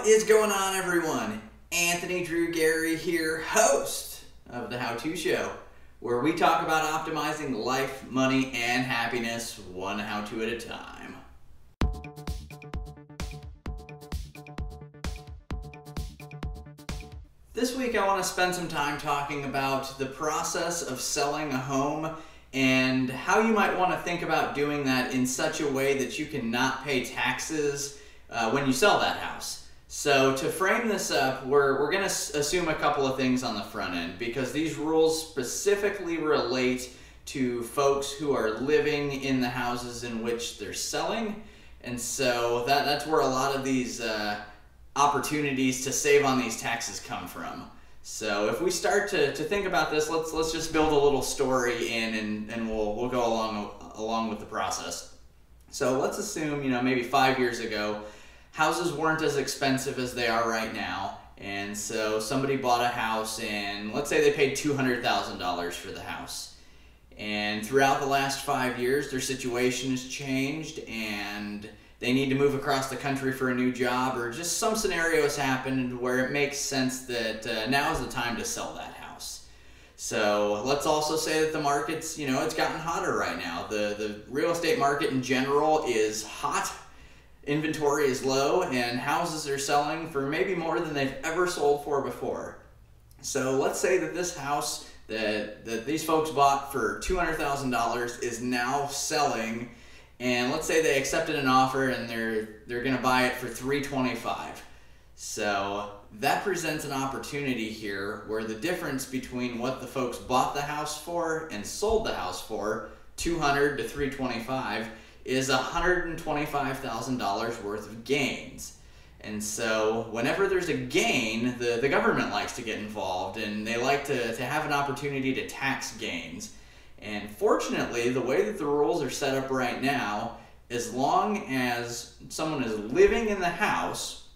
What is going on, everyone? Anthony Drew Gary here, host of the How To Show, where we talk about optimizing life, money, and happiness one how to at a time. This week, I want to spend some time talking about the process of selling a home and how you might want to think about doing that in such a way that you can not pay taxes uh, when you sell that house. So to frame this up, we're, we're going to assume a couple of things on the front end because these rules specifically relate to folks who are living in the houses in which they're selling. And so that, that's where a lot of these uh, opportunities to save on these taxes come from. So if we start to, to think about this, let's let's just build a little story in and, and we'll we'll go along along with the process. So let's assume, you know, maybe five years ago, houses weren't as expensive as they are right now. And so somebody bought a house and let's say they paid two hundred thousand dollars for the house. And throughout the last five years, their situation has changed and they need to move across the country for a new job, or just some scenarios happened where it makes sense that uh, now is the time to sell that house. So let's also say that the market's, you know, it's gotten hotter right now. The, the real estate market in general is hot, inventory is low, and houses are selling for maybe more than they've ever sold for before. So let's say that this house that, that these folks bought for $200,000 is now selling and let's say they accepted an offer and they're they're going to buy it for 325 so that presents an opportunity here where the difference between what the folks bought the house for and sold the house for 200 to 325 is $125,000 worth of gains. And so, whenever there's a gain, the, the government likes to get involved and they like to, to have an opportunity to tax gains. And fortunately, the way that the rules are set up right now, as long as someone is living in the house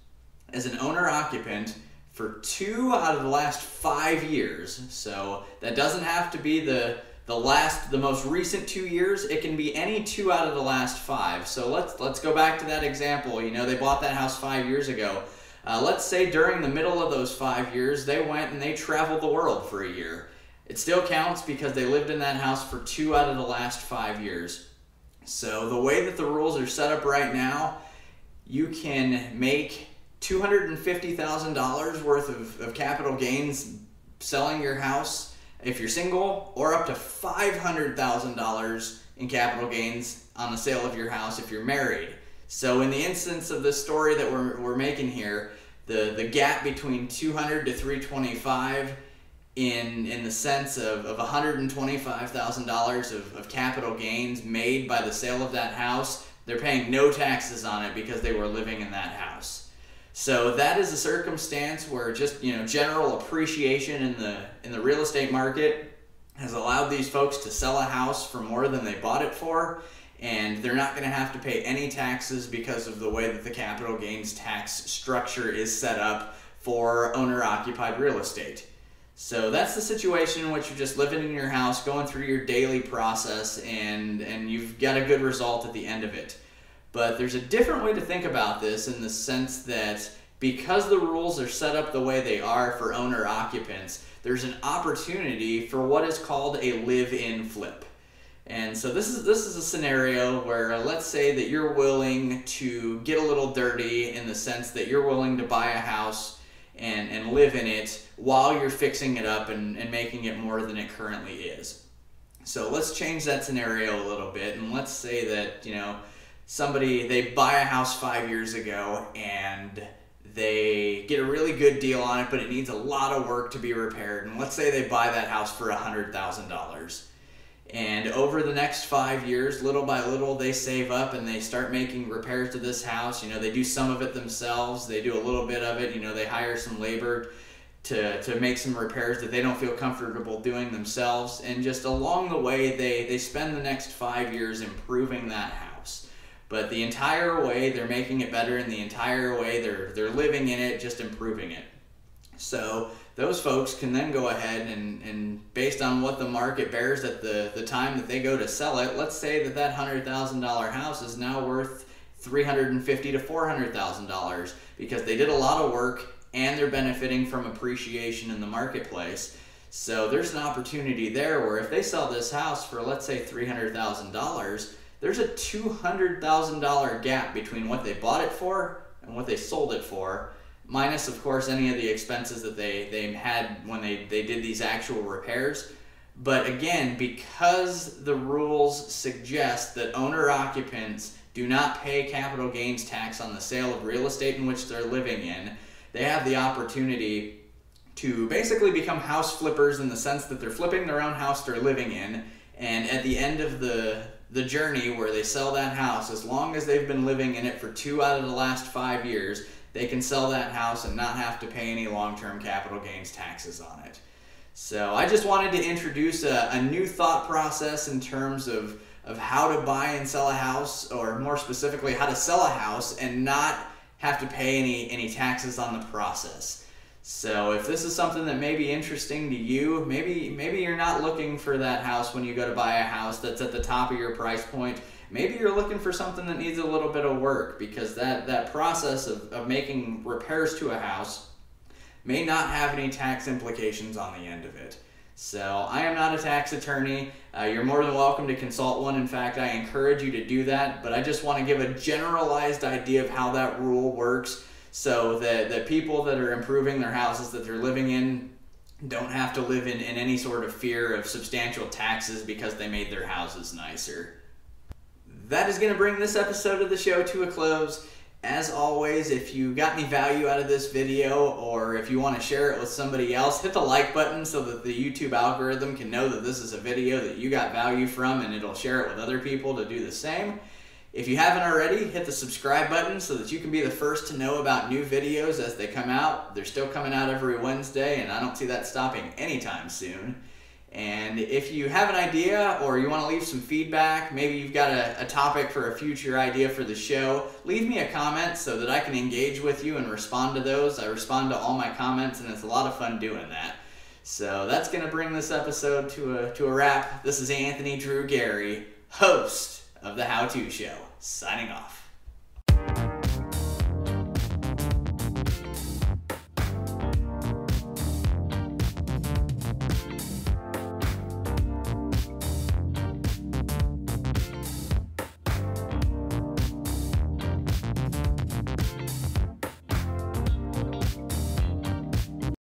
as an owner occupant for two out of the last five years, so that doesn't have to be the the last the most recent two years it can be any two out of the last five. So let's let's go back to that example. You know they bought that house five years ago. Uh, let's say during the middle of those five years they went and they traveled the world for a year. It still counts because they lived in that house for two out of the last five years. So, the way that the rules are set up right now, you can make $250,000 worth of, of capital gains selling your house if you're single, or up to $500,000 in capital gains on the sale of your house if you're married. So, in the instance of this story that we're, we're making here, the, the gap between 200 to 325 in in the sense of, of $125,000 of, of capital gains made by the sale of that house, they're paying no taxes on it because they were living in that house. So that is a circumstance where just you know general appreciation in the in the real estate market has allowed these folks to sell a house for more than they bought it for and they're not going to have to pay any taxes because of the way that the capital gains tax structure is set up for owner occupied real estate. So that's the situation in which you're just living in your house, going through your daily process, and, and you've got a good result at the end of it. But there's a different way to think about this in the sense that because the rules are set up the way they are for owner occupants, there's an opportunity for what is called a live-in flip. And so this is this is a scenario where uh, let's say that you're willing to get a little dirty in the sense that you're willing to buy a house and, and live in it while you're fixing it up and, and making it more than it currently is. So let's change that scenario a little bit and let's say that, you know, somebody they buy a house 5 years ago and they get a really good deal on it but it needs a lot of work to be repaired and let's say they buy that house for $100,000 and over the next five years, little by little, they save up and they start making repairs to this house. You know, they do some of it themselves, they do a little bit of it. You know, they hire some labor to, to make some repairs that they don't feel comfortable doing themselves. And just along the way, they, they spend the next five years improving that house. But the entire way, they're making it better, and the entire way, they're, they're living in it, just improving it. So those folks can then go ahead and, and based on what the market bears at the, the time that they go to sell it, let's say that that $100,000 house is now worth 350 to 400,000 dollars because they did a lot of work and they're benefiting from appreciation in the marketplace. So there's an opportunity there where if they sell this house for let's say $300,000, there's a $200,000 gap between what they bought it for and what they sold it for, minus of course any of the expenses that they, they had when they, they did these actual repairs. But again, because the rules suggest that owner occupants do not pay capital gains tax on the sale of real estate in which they're living in, they have the opportunity to basically become house flippers in the sense that they're flipping their own house they're living in and at the end of the the journey where they sell that house as long as they've been living in it for two out of the last five years they can sell that house and not have to pay any long-term capital gains taxes on it. So i just wanted to introduce a, a new thought process in terms of of how to buy and sell a house or more specifically how to sell a house and not have to pay any any taxes on the process so if this is something that may be interesting to you, maybe maybe you're not looking for that house when you go to buy a house that's at the top of your price point. Maybe you're looking for something that needs a little bit of work because that, that process of, of making repairs to a house may not have any tax implications on the end of it. So I am not a tax attorney. Uh, you're more than welcome to consult one. In fact, I encourage you to do that. But I just want to give a generalized idea of how that rule works so that the people that are improving their houses that they're living in don't have to live in, in any sort of fear of substantial taxes because they made their houses nicer. That is going to bring this episode of the show to a close. As always, if you got any value out of this video or if you want to share it with somebody else, hit the like button so that the YouTube algorithm can know that this is a video that you got value from and it'll share it with other people to do the same. If you haven't already, hit the subscribe button so that you can be the first to know about new videos as they come out. They're still coming out every Wednesday, and I don't see that stopping anytime soon. And if you have an idea or you want to leave some feedback, maybe you've got a, a, topic for a future idea for the show, leave me a comment so that I can engage with you and respond to those. I respond to all my comments, and it's a lot of fun doing that. So that's going to bring this episode to a, to a wrap. This is Anthony Drew Gary, host of The How To Show signing off.